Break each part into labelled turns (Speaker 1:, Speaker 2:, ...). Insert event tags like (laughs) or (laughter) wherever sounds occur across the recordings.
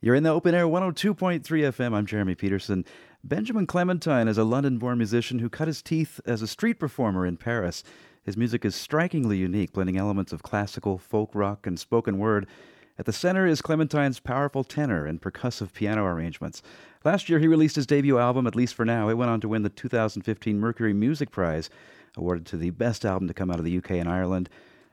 Speaker 1: You're in the open air 102.3 FM. I'm Jeremy Peterson. Benjamin Clementine is a London born musician who cut his teeth as a street performer in Paris. His music is strikingly unique, blending elements of classical, folk rock, and spoken word. At the center is Clementine's powerful tenor and percussive piano arrangements. Last year, he released his debut album, At Least for Now. It went on to win the 2015 Mercury Music Prize, awarded to the best album to come out of the UK and Ireland,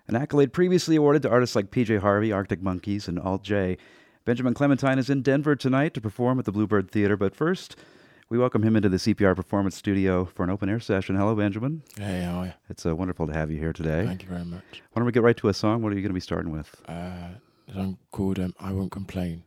Speaker 1: an accolade previously awarded to artists like PJ Harvey, Arctic Monkeys, and Alt J. Benjamin Clementine is in Denver tonight to perform at the Bluebird Theater, but first, we welcome him into the CPR Performance Studio for an open air session. Hello, Benjamin.
Speaker 2: Hey, how are you?
Speaker 1: It's uh, wonderful to have you here today.
Speaker 2: Thank you very much.
Speaker 1: Why don't we get right to a song? What are you going to be starting with?
Speaker 2: Uh, a song called um, I Won't Complain.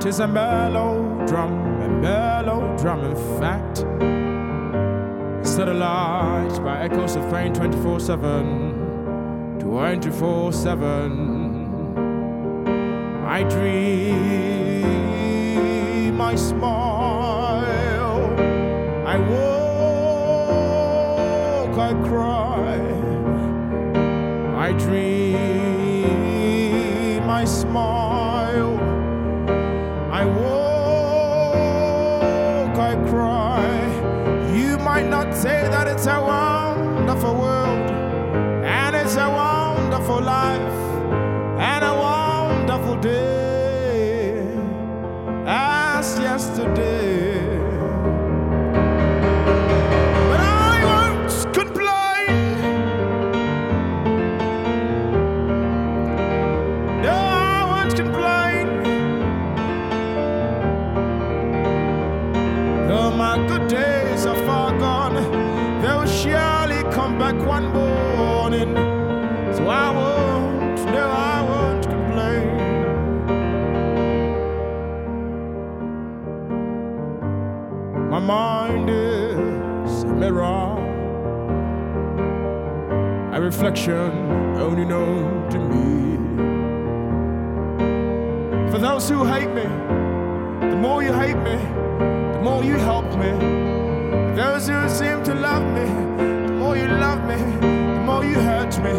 Speaker 2: My heart is a melodrum, a melodrum, in fact. Satellite by echoes of pain 24 7. 24 7. I dream, I smile. I walk, I cry. I dream, I smile. Say that it's a mind is a mirror, a reflection only known to me. For those who hate me, the more you hate me, the more you help me. Those who seem to love me, the more you love me, the more you hurt me.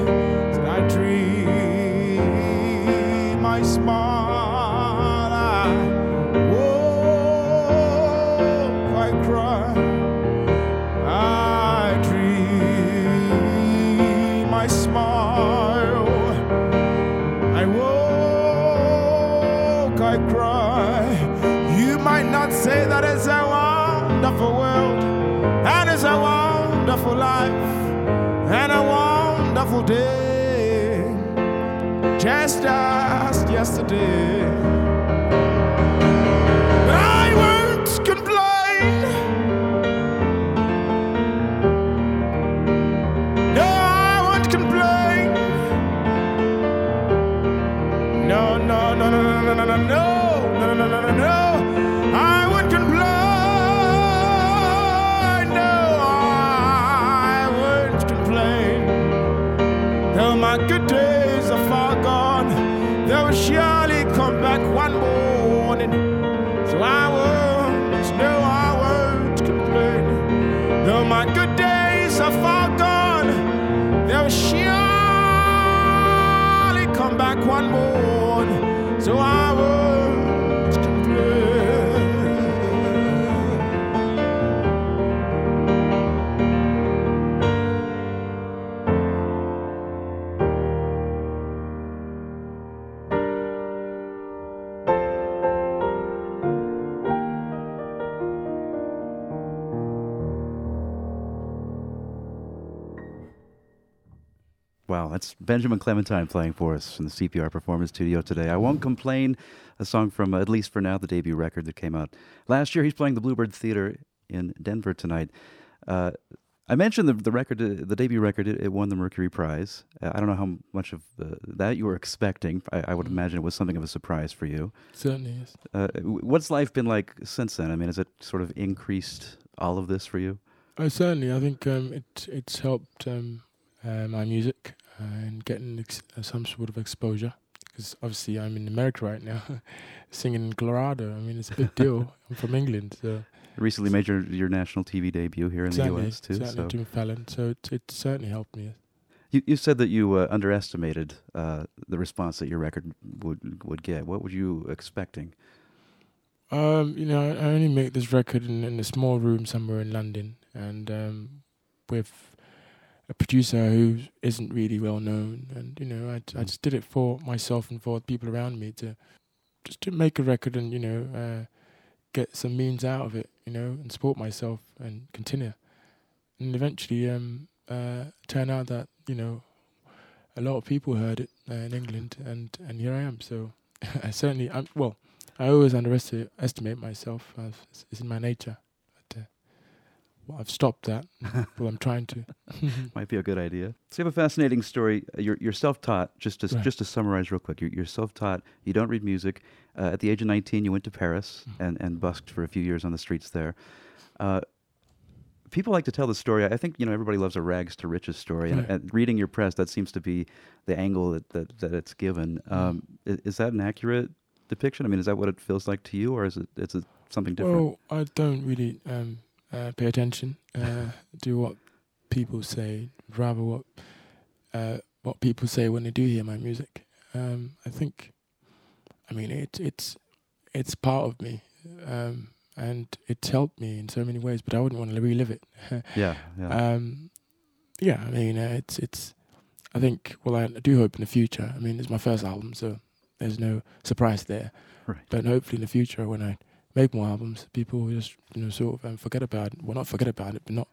Speaker 2: I dream, I smile, You might not say that it's a wonderful world, and it's a wonderful life, and a wonderful day, just as yesterday. But I won't suffer.
Speaker 1: Wow, that's Benjamin Clementine playing for us in the CPR Performance Studio today. I Won't Complain, a song from, uh, at least for now, the debut record that came out last year. He's playing the Bluebird Theater in Denver tonight. Uh, I mentioned the the record, uh, the debut record. It, it won the Mercury Prize. Uh, I don't know how much of the, that you were expecting. I, I would
Speaker 2: Mhm.
Speaker 1: imagine it was something of a surprise for you.
Speaker 2: Certainly is.
Speaker 1: Uh, what's life been like since then? I mean, has it sort of increased all of this for you?
Speaker 2: Oh, certainly. I think um, it it's helped um, uh, my music and getting ex- uh, some sort of exposure. Because obviously I'm in America right now, (laughs) singing in Colorado. I mean, it's a big (laughs) deal. I'm from England, so
Speaker 1: Recently made your, your national TV debut here in the U.S. too.
Speaker 2: certainly
Speaker 1: So
Speaker 2: Jimmy Fallon. So it it certainly helped me.
Speaker 1: you, you said that you uh, underestimated uh, the response that your record would would get. What were you expecting?
Speaker 2: Um, you know, I I only make this record in, in a small room somewhere in London, and um, with a producer who isn't really well known. And you know, I I just did it for myself and for people around me to just to make a record and you know uh, get some means out of it, you know, and support myself and continue. And eventually, um, uh, turn out that you know a lot of people heard it uh, in England, and and here I am. So (laughs) I certainly, I'm well. I always underestimate myself. It's in my nature. But, I've stopped that. well, I'm trying to. (laughs)
Speaker 1: Might be a good idea. So you have a fascinating story. Uh, You're, you're self-taught. Just to
Speaker 2: Right.
Speaker 1: just to summarize real quick, you're, you're self-taught. You don't read music. Uh, at the age of 19, you went to Paris
Speaker 2: Mhm.
Speaker 1: and and busked for a few years on the streets there. Uh, people like to tell the story. I think you know everybody loves a rags to riches story, and,
Speaker 2: Right.
Speaker 1: and reading your press, that seems to be the angle that that, that it's given.
Speaker 2: Mm-hmm.
Speaker 1: Um, is, is that an accurate depiction? I mean, is that what it feels like to you, or is it is it something different?
Speaker 2: Well, I don't really um, uh, pay attention uh, to what people say. Rather, what uh, what people say when they do hear my music. Um, I think, I mean, it, it's it's part of me, um, and it's helped me in so many ways. But I wouldn't want to relive it. (laughs)
Speaker 1: yeah, yeah.
Speaker 2: Um, yeah, I mean, uh, it's it's. I think. Well, I do hope in the future. I mean, it's my first album, so there's no surprise there.
Speaker 1: Right.
Speaker 2: But hopefully in the future, when I make more albums, people just you know sort of um, forget about it. Well, not forget about it, but not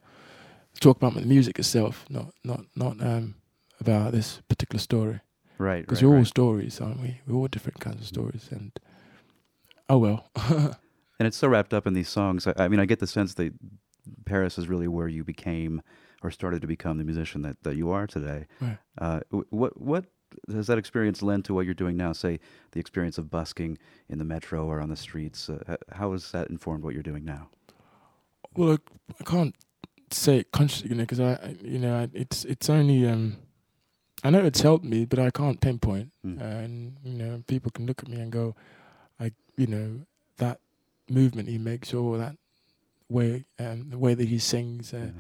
Speaker 2: talk about the music itself. Not not not um about this particular story.
Speaker 1: right,
Speaker 2: Because
Speaker 1: right,
Speaker 2: we're all
Speaker 1: right.
Speaker 2: stories, aren't we? We're all different kinds of stories, and oh well. (laughs)
Speaker 1: And it's so wrapped up in these songs. I, I mean, I get the sense that Paris is really where you became or started to become the musician that, that you are today.
Speaker 2: Right.
Speaker 1: Uh, what what has that experience lent to what you're doing now? Say the experience of busking in the metro or on the streets. Uh, how has that informed what you're doing now?
Speaker 2: Well, I, I can't say it consciously, you know, because I, I, you know, I, it's it's only um, I know it's helped me, but I can't pinpoint.
Speaker 1: Mm.
Speaker 2: And you know, people can look at me and go, I, you know, that movement he makes or that way, um, the way that he sings, uh,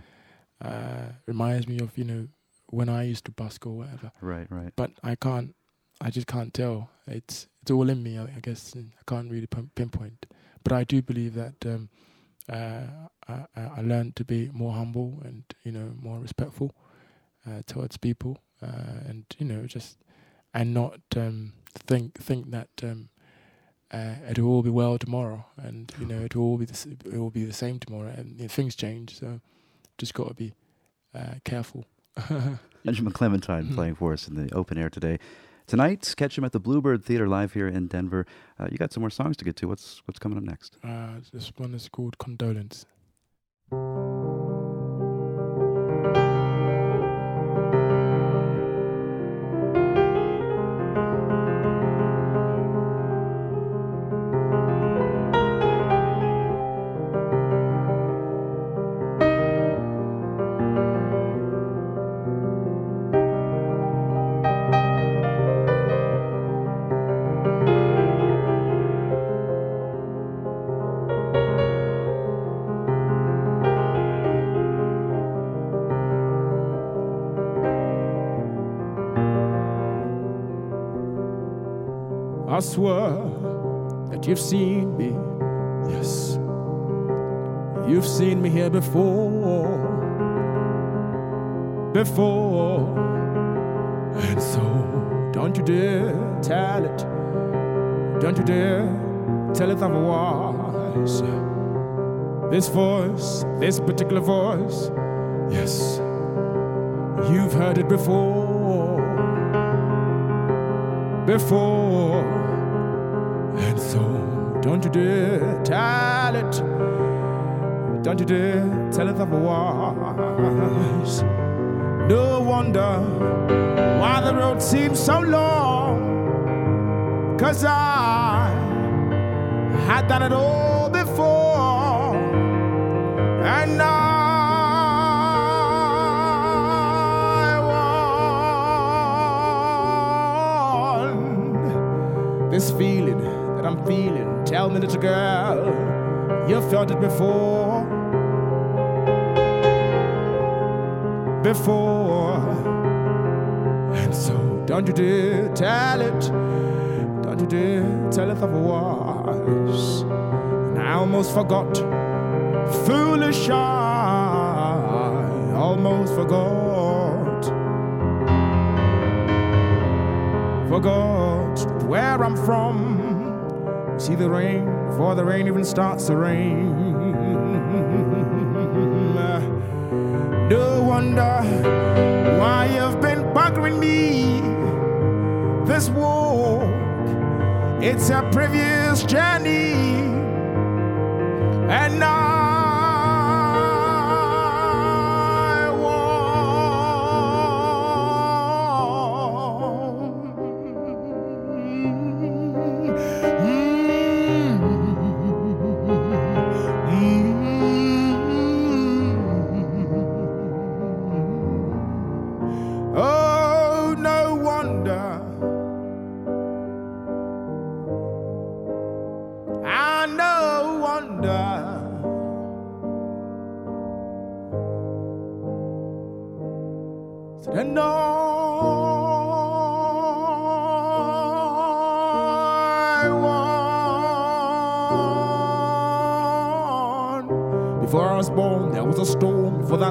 Speaker 1: Yeah.
Speaker 2: uh, reminds me of you know when I used to busk or whatever.
Speaker 1: Right, right.
Speaker 2: But I can't, I just can't tell. It's it's all in me. I, I guess I can't really pin- pinpoint. But I do believe that um, uh, I, I learned to be more humble and you know more respectful uh, towards people, uh, and you know just and not um, think think that um, uh, it will all be well tomorrow, and you know it will all be the s- it will be the same tomorrow, and you know, things change. So just got to be uh, careful. (laughs)
Speaker 1: Benjamin Clementine
Speaker 2: Mhm.
Speaker 1: playing for us in the open air today. Tonight, catch him at the Bluebird Theater live here in Denver. Uh, you got some more songs to get to. What's what's coming up next?
Speaker 2: Uh, this one is called Condolence.
Speaker 3: I swear that you've seen me. Yes, you've seen me here before. Before. And so, don't you dare tell it. Don't you dare tell it otherwise. This voice, this particular voice, yes, you've heard it before before. And so, don't you dare tell it. Don't you dare tell it otherwise.
Speaker 2: wise. No wonder why the road seems so long. Cause I had done it all I'm feeling. Tell me, little girl, you felt it before. Before. And so, don't you dare tell it. Don't you dare tell it otherwise. And I almost forgot. Foolish I almost forgot. Forgot where I'm from. See the rain before the rain even starts to rain. (laughs) No wonder why you've been bugging me. This walk, it's a previous journey. And I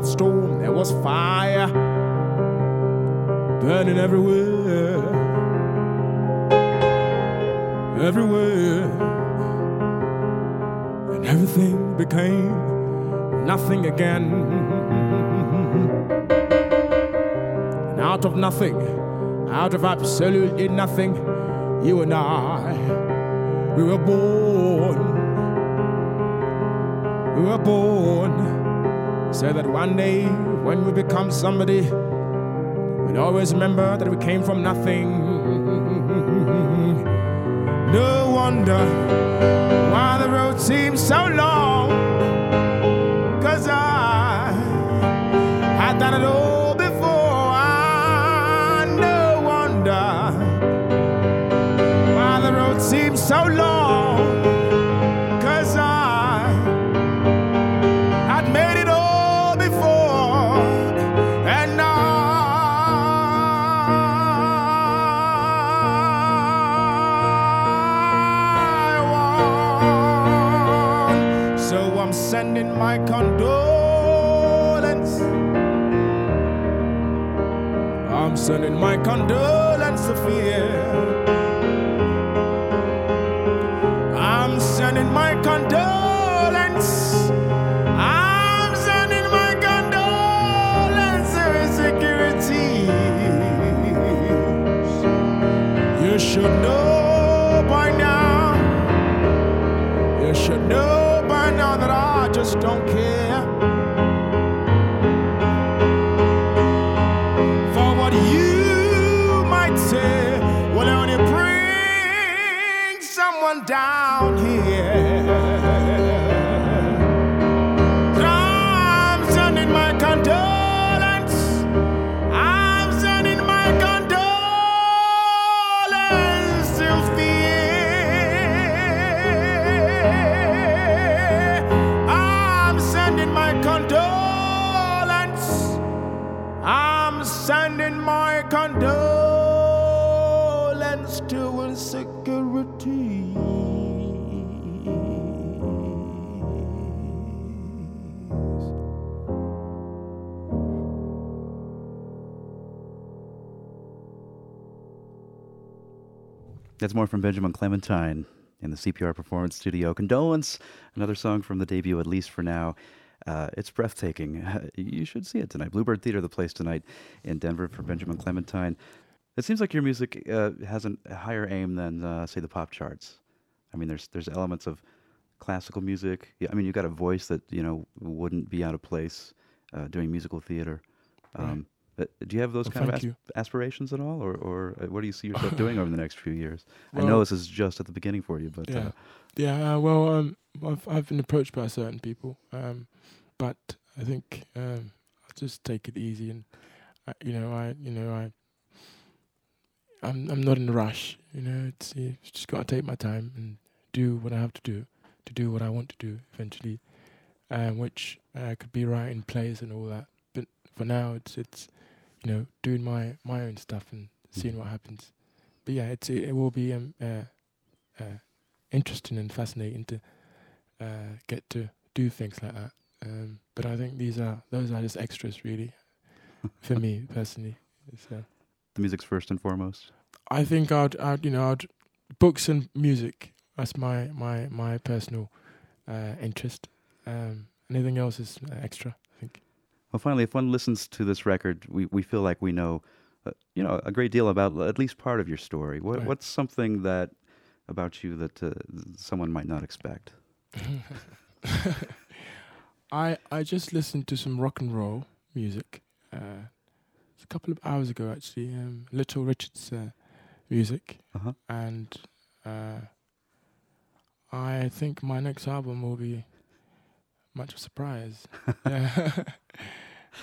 Speaker 2: that storm, there was fire burning everywhere. Everywhere. And everything became nothing again. And out of nothing, out of absolutely nothing, you and I, we were born. We were born so that one day when we become somebody, we'll always remember that we came from nothing. No wonder why the road seems so long. Cause I had done it all before. I no wonder why the road seems so long. Condolence, Sophia. I'm sending my condolence. I'm sending my condolence to insecurities. You should know by now. You should know by now that I just don't care. My condolence to insecurity.
Speaker 1: That's more from Benjamin Clementine in the CPR Performance Studio. Condolence, another song from the debut, at least for now. Uh, it's breathtaking. (laughs) You should see it tonight. Bluebird Theater, the place tonight in Denver for Benjamin Clementine. It seems like your music uh, has an, a higher aim than, uh, say, the pop charts. I mean, there's there's elements of classical music. I mean, you've got a voice that you know wouldn't be out of place uh, doing musical theater. Um, uh, do you have those
Speaker 4: Well,
Speaker 1: kind of aspirations at all, or, or uh, what do you see yourself (laughs) doing over the next few years? I know this is just at the beginning for you, but
Speaker 4: Yeah,
Speaker 1: uh,
Speaker 4: yeah. Uh, well, um, I've I've been approached by certain people, um, but I think um, I'll just take it easy, and I, you know, I you know I. I'm I'm not in a rush, you know. It's you just got to take my time and do what I have to do to do what I want to do eventually, um, which uh, could be writing plays and all that. But for now, it's it's you know doing my my own stuff and seeing what happens. But yeah, it's it, it will be um uh, uh, interesting and fascinating to uh, get to do things like that. Um, but I think these are those are just extras, really, for me (laughs) personally. It's, uh,
Speaker 1: the music's first and foremost.
Speaker 4: I think I'd, I'd, you know, I'd books and music. That's my my my personal uh, interest. Um, anything else is uh, extra. I think.
Speaker 1: Well, finally, if one listens to this record, we, we feel like we know, uh, you know, a great deal about at least part of your story. What,
Speaker 4: Right.
Speaker 1: What's something that about you that uh, someone might not expect? (laughs)
Speaker 4: I I just listened to some rock and roll music. Uh, a couple of hours ago, actually. Um, Little Richard's uh, music,
Speaker 1: Uh-huh.
Speaker 4: and uh, I think my next album will be much of a surprise. (laughs) (laughs)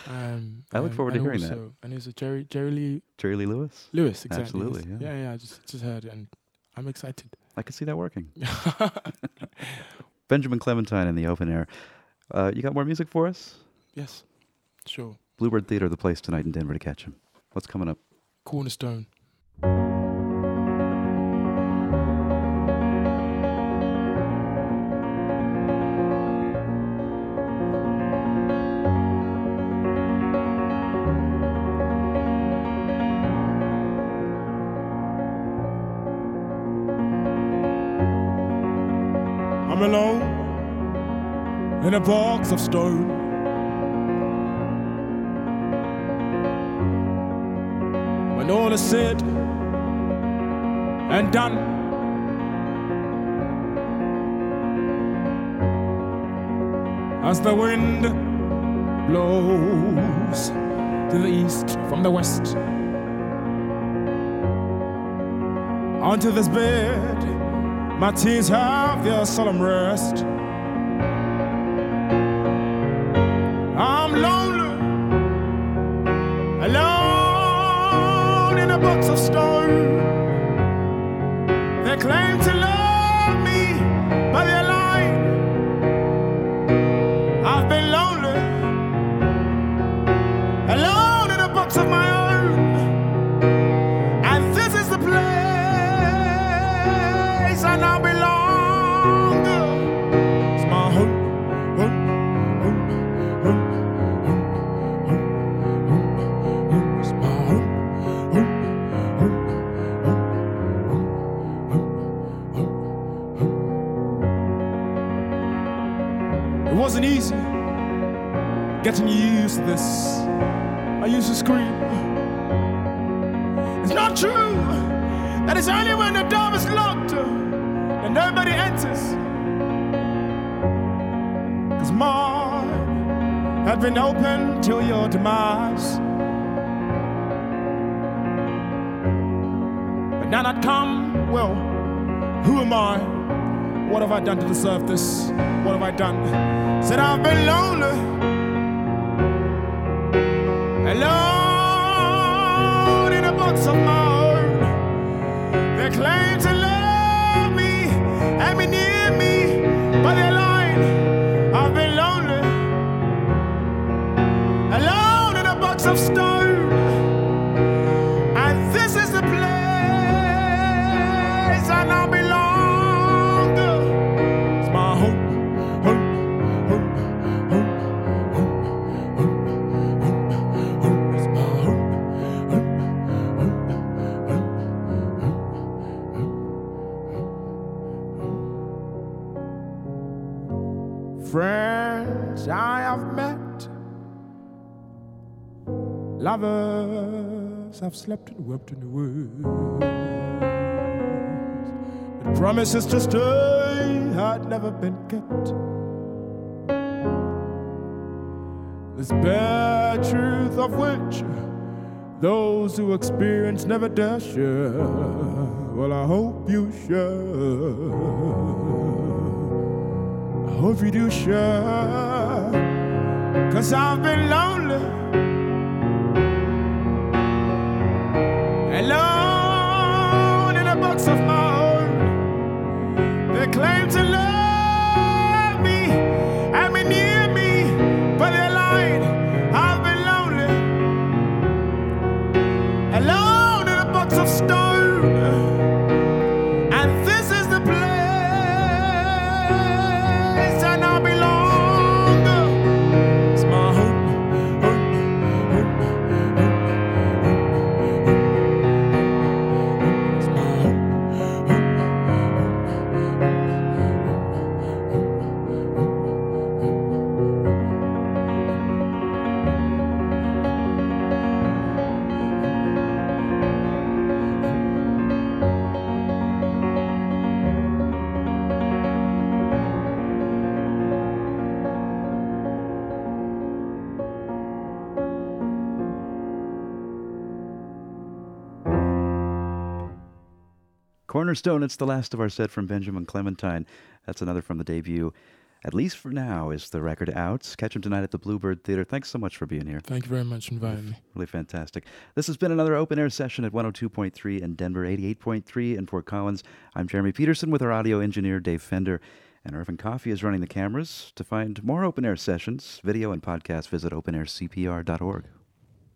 Speaker 4: Um,
Speaker 1: I look
Speaker 4: and-
Speaker 1: forward to hearing that.
Speaker 4: And it's a Jerry Jerry Lee
Speaker 1: Jerry Lee Lewis.
Speaker 4: Lewis, exactly.
Speaker 1: Absolutely, yeah.
Speaker 4: yeah, yeah. I just just heard it, and I'm excited.
Speaker 1: I can see that working. (laughs) Benjamin Clementine in the open air. Uh, you got more music for us?
Speaker 4: yes, sure.
Speaker 1: Bluebird Theater, the place tonight in Denver to catch him. What's coming up?
Speaker 4: Cornerstone.
Speaker 2: I'm alone in a box of stone. When all is said and done, as the wind blows to the east from the west onto this bed my tears have their solemn rest. Wasn't easy getting used to this. I used to scream. It's not true that it's only when the door is locked that nobody enters. Cause mine had been open till your demise. But now that come, well, who am I? What have I done to deserve this? What have I done? Said I've been lonely. Alone in a box of my own. They claim to love me and be near me, but they're lying. Lovers I've slept and wept in the woods, but promises to stay had never been kept. This bare truth of which those who experience never dare share. Well, I hope you share. I hope you do share. Cause I've been lonely.
Speaker 1: Cornerstone, it's the last of our set from Benjamin Clementine. That's another from the debut. At least for now is the record out. Catch him tonight at the Bluebird Theater. Thanks so much for being here.
Speaker 4: Thank you very much for inviting me.
Speaker 1: Really fantastic. This has been another open air session at 102.3 in Denver, 88.3 in Fort Collins. I'm Jeremy Peterson with our audio engineer, Dave Fender. And Irvin Coffey is running the cameras. To find more open air sessions, video, and podcasts, visit openaircpr.org.